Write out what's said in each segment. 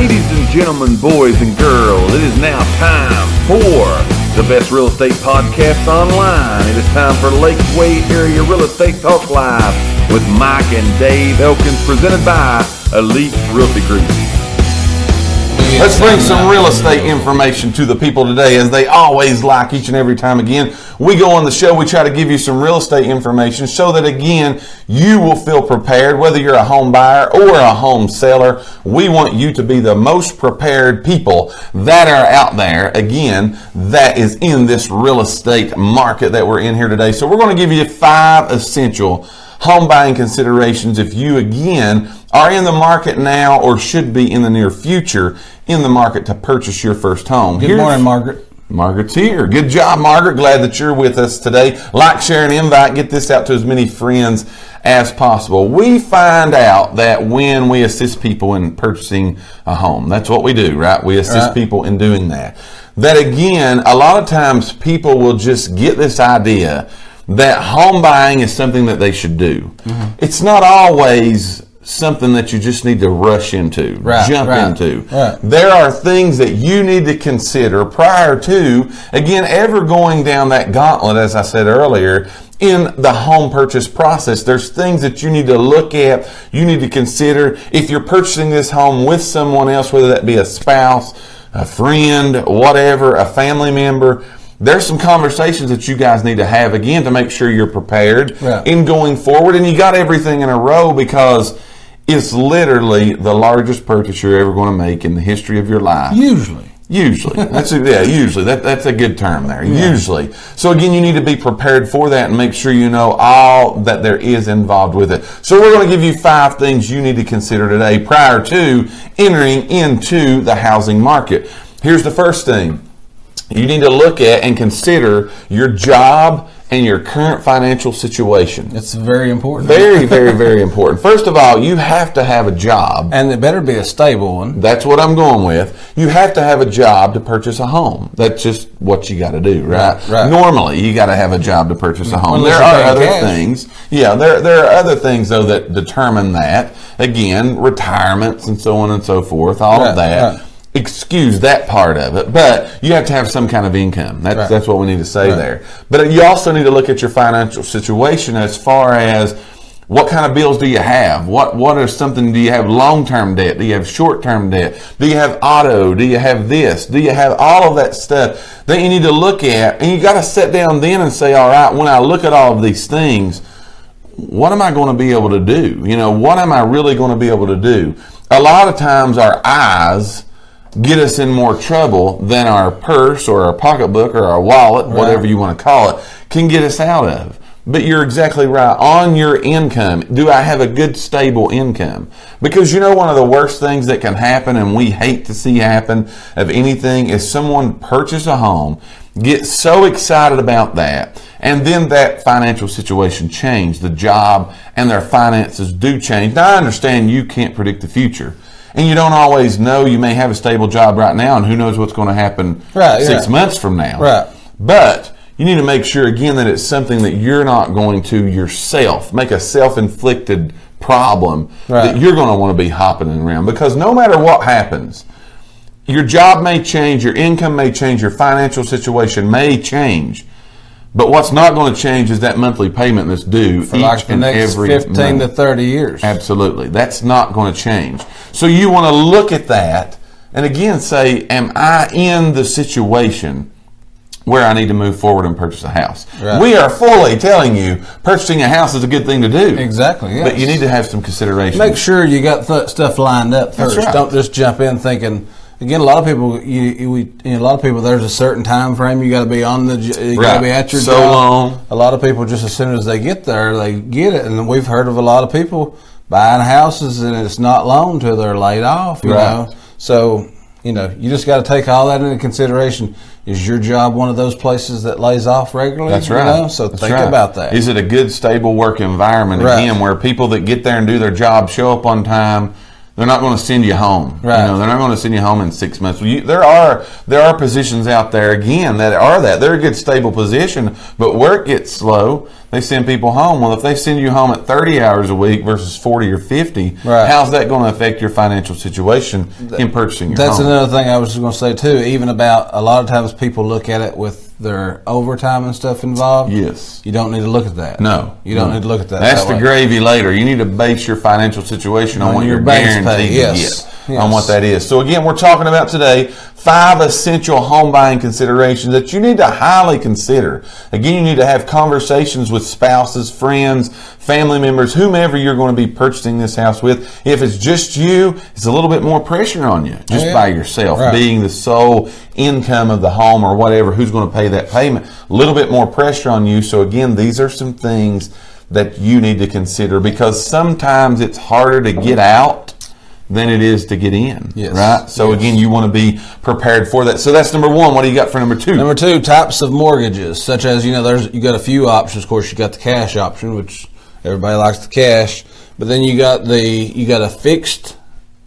Ladies and gentlemen, boys and girls, it is now time for the best real estate podcast online. It is time for Lakeway Area Real Estate Talk Live with Mike and Dave Elkins, presented by Elite Realty Group. Let's bring some real estate information to the people today, as they always like each and every time again. We go on the show, we try to give you some real estate information so that again, you will feel prepared, whether you're a home buyer or a home seller. We want you to be the most prepared people that are out there, again, that is in this real estate market that we're in here today. So we're going to give you five essential home buying considerations if you again are in the market now or should be in the near future in the market to purchase your first home. Good Here's- morning, Margaret. Margaret's here. Good job, Margaret. Glad that you're with us today. Like, share, and invite. Get this out to as many friends as possible. We find out that when we assist people in purchasing a home, that's what we do, right? We assist Right. people in doing that. That again, a lot of times people will just get this idea that home buying is something that they should do. Mm-hmm. It's not always something that you just need to rush into, Right, jump right, into. right. There are things that you need to consider prior to, again, ever going down that gauntlet, as I said earlier, in the home purchase process. There's things that you need to look at, you need to consider. If you're purchasing this home with someone else, whether that be a spouse, a friend, whatever, a family member, there's some conversations that you guys need to have again to make sure you're prepared in going forward and you got everything in a row because it's literally the largest purchase you're ever going to make in the history of your life. Usually. Usually, that's a, yeah. Usually, that, that's a good term there. Usually, so again, you need to be prepared for that and make sure you know all that there is involved with it. So we're going to give you five things you need to consider today prior to entering into the housing market. Here's the first thing: you need to look at and consider your job and your current financial situation. It's very important. Very, very, very important. First of all, you have to have a job. and it better be a stable one. That's what I'm going with. You have to have a job to purchase a home. That's just what you got to do, right? Right. Normally, you got to have a job to purchase a home. Unless there you're other cash. things. Yeah, there there are other things though that determine that. Again, retirements and so on and so forth. All Right, of that. right. Excuse that part of it, but you have to have some kind of income. That's Right. that's what we need to say Right. there. But you also need to look at your financial situation as far as what kind of bills do you have? What what are something do you have long term debt? Do you have short term debt? Do you have auto? Do you have this? Do you have all of that stuff that you need to look at? And you got to sit down then and say, all right, when I look at all of these things, what am I going to be able to do? You know, what am I really going to be able to do? A lot of times our eyes get us in more trouble than our purse or our pocketbook or our wallet, whatever you want to call it, can get us out of. But you're exactly right. On your income, do I have a good, stable income? Because you know, one of the worst things that can happen, and we hate to see happen of anything, is someone purchase a home, get so excited about that, and then that financial situation change, the job and their finances do change. Now, I understand you can't predict the future. And you don't always know. You may have a stable job right now, and who knows what's going to happen Right, six yeah. months from now. Right. But you need to make sure again that it's something that you're not going to yourself make a self-inflicted problem Right. that you're going to want to be hopping around because no matter what happens, your job may change, your income may change, your financial situation may change. But what's not going to change is that monthly payment that's due For each like the and next every 15 month. to 30 years. Absolutely. That's not going to change. So you want to look at that and again say, Am I in the situation where I need to move forward and purchase a house? Right. We are fully telling you purchasing a house is a good thing to do. Exactly, yes. But you need to have some consideration. Make sure you got th- stuff lined up first. right. Don't just jump in thinking. Again, a lot of people, you, you, we, you know, a lot of people. There's a certain time frame you got to be on the. You got Right. to be at your So job. long. A lot of people just as soon as they get there, they get it, and we've heard of a lot of people buying houses and it's not long till they're laid off. You Right. know, so you know you just got to take all that into consideration. Is your job one of those places that lays off regularly? That's you right. know? So That's think right. about that. Is it a good, stable work environment Right. again, where people that get there and do their job show up on time? They're not going to send you home. Right. You know, they're not going to send you home in six months. You, there are there are positions out there again that are that they're a good stable position, but work gets slow. They send people home. Well, if they send you home at 30 hours a week versus 40 or 50, Right. how's that going to affect your financial situation in purchasing your That's home? another thing I was just going to say too. Even about a lot of times people look at it with their overtime and stuff involved. Yes. You don't need to look at that. No, you don't no. need to look at that. That's that the way. gravy later. You need to base your financial situation on, On what your you're guaranteed pay, to yes, get, yes. on what that is. So again, we're talking about today five essential home buying considerations that you need to highly consider. Again, you need to have conversations with spouses, friends, family members, whomever you're going to be purchasing this house with. If it's just you, it's a little bit more pressure on you just Yeah. by yourself Right. being the sole income of the home or whatever. Who's going to pay that payment? A little bit more pressure on you. So again, these are some things that you need to consider because sometimes it's harder to get out than it is to get in. Yes. Right? So Yes. again, you want to be prepared for that. So that's number one. What do you got for number two? Number two, types of mortgages, such as you know, there's you got a few options. Of course, you got the cash option, which everybody likes the cash, but then you got the you got a fixed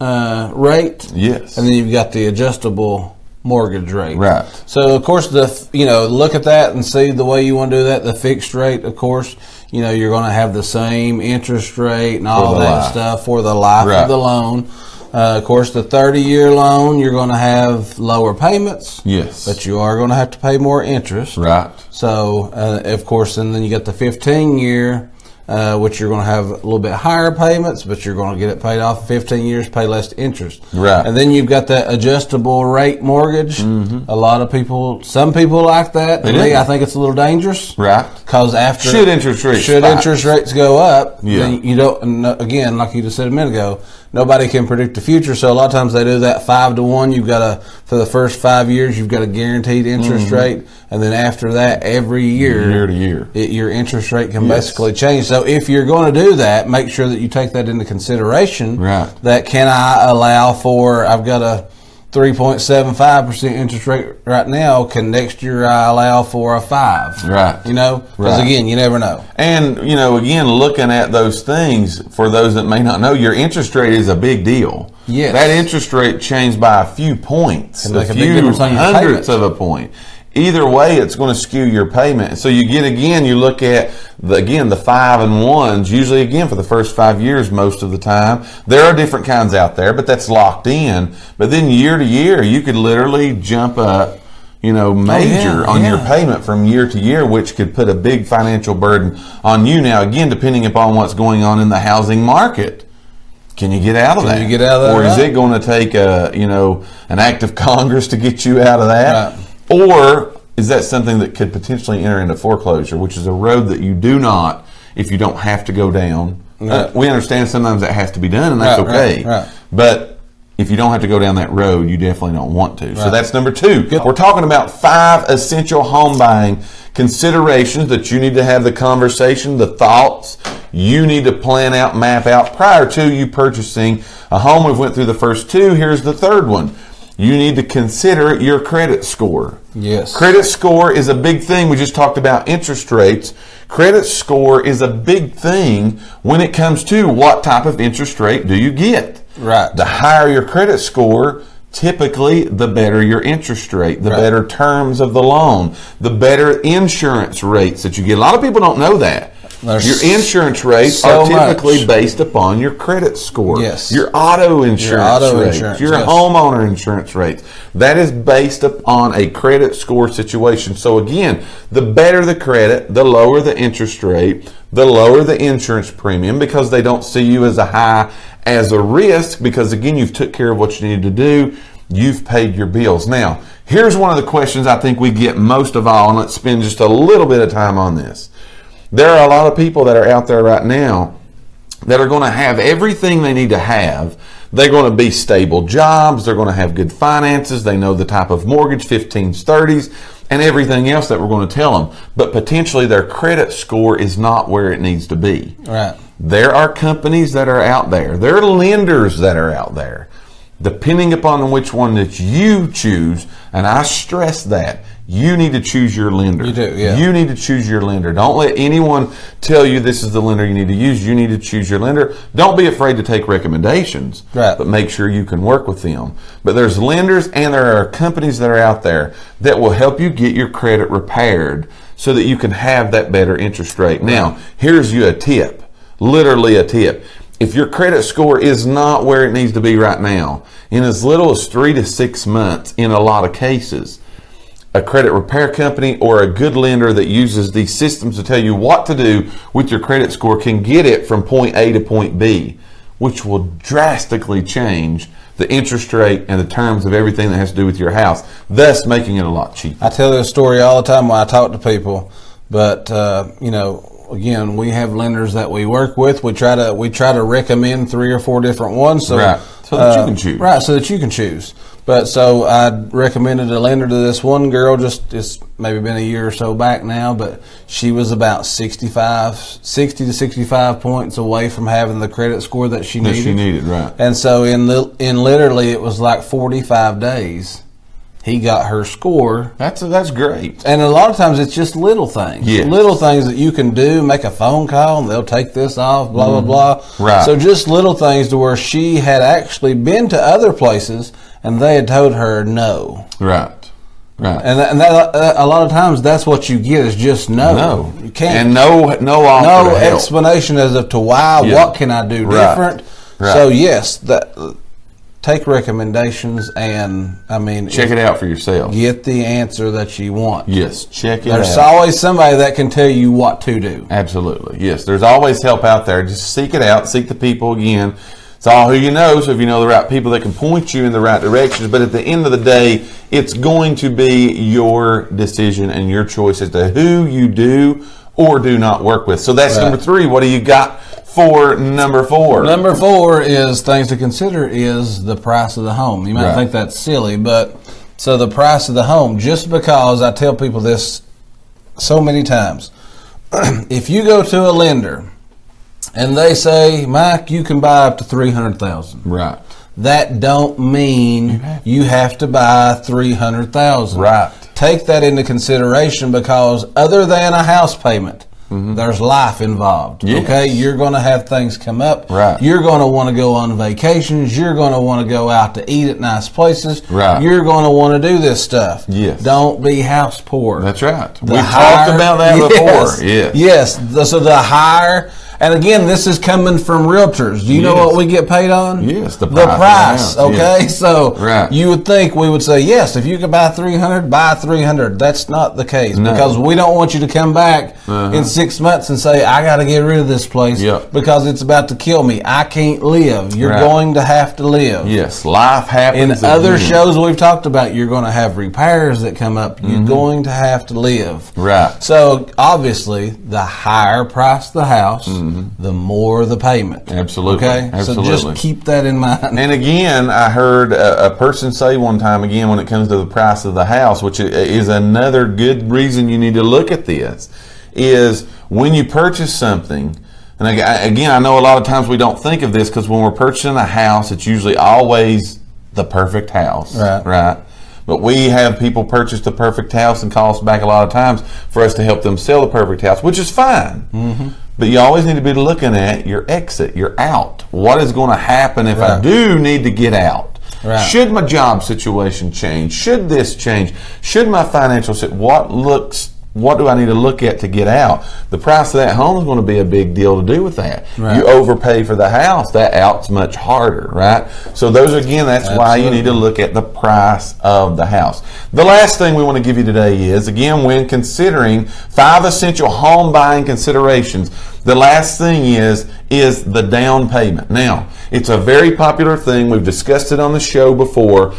uh, rate, Yes. and then you've got the adjustable mortgage rate. Right. So of course the you know look at that and see the way you want to do that. The fixed rate, of course, you know you're going to have the same interest rate and all that life. stuff for the life Right. of the loan. Uh, of course, the 30 year loan, you're going to have lower payments. Yes. But you are going to have to pay more interest. right. So, uh, of course, and then you got the 15 year, uh, which you're going to have a little bit higher payments, but you're going to get it paid off in 15 years, pay less interest. Right. And then you've got that adjustable rate mortgage. A lot of people, some people like that. Mm-hmm. Me. I think it's a little dangerous. Right. Because after Should interest rates should spike. interest rates go up, Yeah. then you don't. and, uh, Again, like you just said a minute ago, nobody can predict the future. So a lot of times they do that five to one. You've got a for the first five years, you've got a guaranteed interest rate, and then after that, every year, Mm-hmm. Year to year. it, your interest rate can Yes. basically change. So if you're going to do that, make sure that you take that into consideration. Right. That can I allow for? I've got a 3.75% interest rate right now. Can next year I allow for a five? Right. You know, because Right. again, you never know. And you know, again, looking at those things for those that may not know, your interest rate is a big deal. Yes. that interest rate changed by a few points, Can a a few your hundredths of a point. Either way, it's going to skew your payment. So you get again, you look at the again the five and ones. Usually, again for the first five years, most of the time, there are different kinds out there, but that's locked in. But then year to year, you could literally jump up. You know, oh, major on your payment from year to year, which could put a big financial burden on you. Now, again, depending upon what's going on in the housing market, can you get out of Can that? you get out of that, Or is it going to take a you know an act of Congress to get you out of that? Right. Or is that something that could potentially enter into foreclosure, which is a road that you do not, if you don't have to go down. Uh, we understand sometimes that has to be done, and that's Right, okay. right, right. But if you don't have to go down that road, you definitely don't want to. So that's number two. We're talking about five essential home buying considerations that you need to have the conversation, the thoughts you need to plan out, map out prior to you purchasing a home. We've went through the first two. Here's the third one. You need to consider your credit score. Yes. Credit score is a big thing. We just talked about interest rates. Credit score is a big thing when it comes to what type of interest rate do you get. Right. The higher your credit score, typically the better your interest rate, the Right. better terms of the loan, the better insurance rates that you get. A lot of people don't know that. There's your insurance rates so are typically much. based upon your credit score. Yes. Your auto insurance auto rates, insurance, your yes. homeowner insurance rates. That is based upon a credit score situation. So again, the better the credit, the lower the interest rate, the lower the insurance premium because they don't see you as a high as a risk because again you've took care of what you needed to do. You've paid your bills. Now, here's one of the questions I think we get most of all, and let's spend just a little bit of time on this. There are a lot of people that are out there right now that are going to have everything they need to have. They're going to be stable jobs. They're going to have good finances. They know the type of mortgage, 15s, 30s, and everything else that we're going to tell them. But potentially their credit score is not where it needs to be. Right. There are companies that are out there. There are lenders that are out there. Depending upon which one that you choose, and I stress that, you need to choose your lender. You do, yeah. You need to choose your lender. Don't let anyone tell you this is the lender you need to use. You need to choose your lender. Don't be afraid to take recommendations, Right. but make sure you can work with them. But there's lenders and there are companies that are out there that will help you get your credit repaired so that you can have that better interest rate. Now, here's you a tip, literally a tip. If your credit score is not where it needs to be right now, in as little as three to six months, in a lot of cases, a credit repair company or a good lender that uses these systems to tell you what to do with your credit score can get it from point A to point B, which will drastically change the interest rate and the terms of everything that has to do with your house, thus making it a lot cheaper. I tell this story all the time when I talk to people, but uh, you know, again, we have lenders that we work with. We try to we try to recommend three or four different ones, so Right. So that you uh, can choose. Right, so that you can choose. But so I recommended a lender to this one girl. Just it's maybe been a year or so back now, but she was about 65, 60 to sixty five points away from having the credit score that she That needed. she needed, right. And so in the in literally it was like forty five days, he got her score That's that's great. and a lot of times it's just little things. Yes. Little things that you can do, make a phone call and they'll take this off, blah, blah, blah. Mm-hmm. Right. So just little things to where she had actually been to other places and they had told her no. Right. Right. And that, and that, uh, a lot of times that's what you get is just no. no. You can't. And no no offer no explanation as of to why, Yeah. what can I do Right. different. Right. So yes, that, take recommendations and, I mean, Check it out for yourself. get the answer that you want. Yes, check it There's out. There's always somebody that can tell you what to do. Absolutely. Yes, there's always help out there. Just seek it out. Seek the people again. It's all who you know. So if you know the right people that can point you in the right directions, but at the end of the day, it's going to be your decision and your choice as to who you do or do not work with. So that's Right. number three. What do you got for number four? Number four is things to consider is the price of the home. You might Right. think that's silly, but so the price of the home, just because I tell people this so many times, if you go to a lender and they say, Mike, you can buy up to three hundred thousand. right. That don't mean you have to buy three hundred thousand. Right. Take that into consideration because other than a house payment, there's life involved. Mm-hmm. Yes. Okay, you're going to have things come up. Right. You're going to want to go on vacations. You're going to want to go out to eat at nice places. Right. You're going to want to do this stuff. Yes. Don't be house poor. That's right. The higher- talked about that Yes. before. Yes. Yes. The- so the higher, and again, this is coming from realtors. Do you know what we get paid on? Yes, the price the price. okay, yes. so Right. you would think we would say yes. If you could buy three hundred, buy three hundred. That's not the case No. because we don't want you to come back Uh-huh. in six months and say I got to get rid of this place Yep. because it's about to kill me. I can't live. You're Right. going to have to live. Yes. Life happens. In other again. shows we've talked about, you're going to have repairs that come up. You're going to have to live. Mm-hmm. Right. So obviously, the higher price the house, the more the payment. Mm-hmm. Absolutely. Okay. So just keep that in mind. And again, I heard a, a person say one time again when it comes to the price of the house, which is another good reason you need to look at this, is when you purchase something. And again, I know a lot of times we don't think of this because when we're purchasing a house, it's usually always the perfect house, Right. Right. But we have people purchase the perfect house and call us back a lot of times for us to help them sell the perfect house, which is fine. Mm-hmm. But you always need to be looking at your exit, your out. What is going to happen if I do need to get out? Right. Should my job situation change? Should this change? Should my financial sit? What looks? What do I need to look at to get out? The price of that home is going to be a big deal to do with that. Right. You overpay for the house, that out's much harder, right? So those again, that's why you need to look at the price of the house. The last thing we want to give you today is again when considering five essential home buying considerations. The last thing is is the down payment. Now, it's a very popular thing. We've discussed it on the show before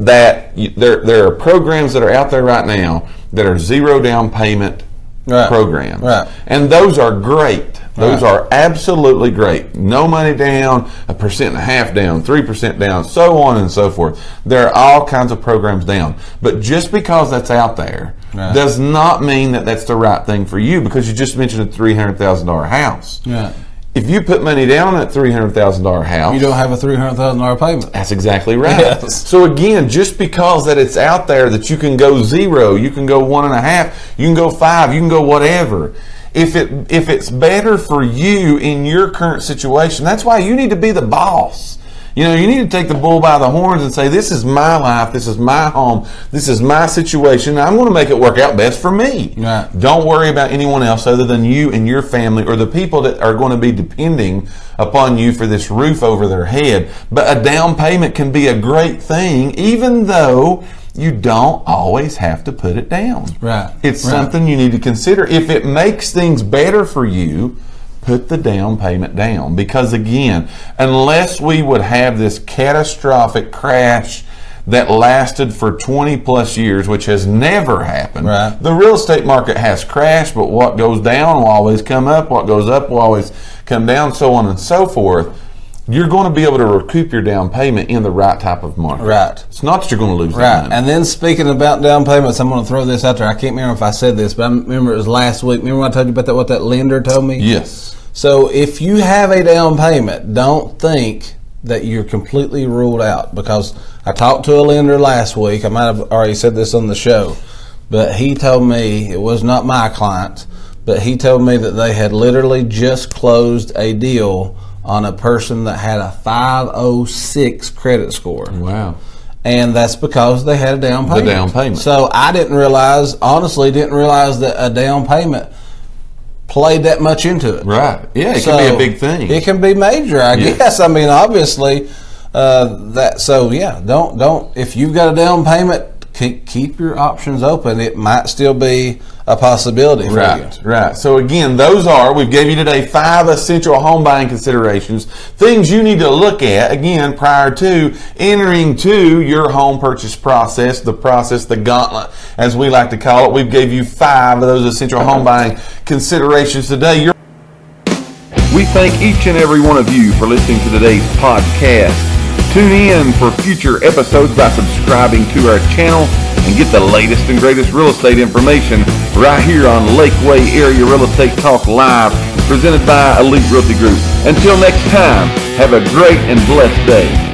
that you, there there are programs that are out there right now that are zero down payment Right. programs. Right. And those are great. Those Right. are absolutely great. No money down, a percent and a half down, 3% down, so on and so forth. There are all kinds of programs down. But just because that's out there Right. does not mean that that's the right thing for you because you just mentioned a $300,000 house. Yeah. If you put money down on that $300,000 house, You don't have a three hundred thousand dollar payment. that's exactly right. Yes. So again, just because that it's out there that you can go zero, you can go one and a half, you can go five, you can go whatever. If it if it's better for you in your current situation, that's why you need to be the boss. You know, you need to take the bull by the horns and say, "This is my life. This is my home. This is my situation. I'm going to make it work out best for me." Right. Don't worry about anyone else other than you and your family or the people that are going to be depending upon you for this roof over their head. But a down payment can be a great thing, even though you don't always have to put it down. Right. It's Right. something you need to consider. If it makes things better for you, put the down payment down. Because again, unless we would have this catastrophic crash that lasted for 20 plus years, which has never happened. Right. The real estate market has crashed, but what goes down will always come up, what goes up will always come down, so on and so forth. You're going to be able to recoup your down payment in the right type of market. Right. It's not that you're going to lose Right. money. And then speaking about down payments, I'm going to throw this out there. I can't remember if I said this, but I remember it was last week. Remember when I told you about that? What that lender told me? yes. So if you have a down payment, don't think that you're completely ruled out because I talked to a lender last week. I might have already said this on the show, but he told me it was not my client, but he told me that they had literally just closed a deal on a person that had a 506 credit score. Wow. And that's because they had a down payment. The down payment. So I didn't realize, honestly, didn't realize that a down payment played that much into it. Right. Yeah, it can be a big thing. It can be major, I Yeah. guess. I mean, obviously, uh, that. So yeah, don't don't. If you've got a down payment, keep, keep your options open. It might still be a possibility for Right, you. right. So again, those are we've gave you today five essential home buying considerations, things you need to look at again prior to entering to your home purchase process, the process, the gauntlet, as we like to call it. We've gave you five of those essential home buying considerations today. You're We thank each and every one of you for listening to today's podcast. Tune in for future episodes by subscribing to our channel and get the latest and greatest real estate information right here on Lakeway Area Real Estate Talk Live, presented by Elite Realty Group. Until next time, have a great and blessed day.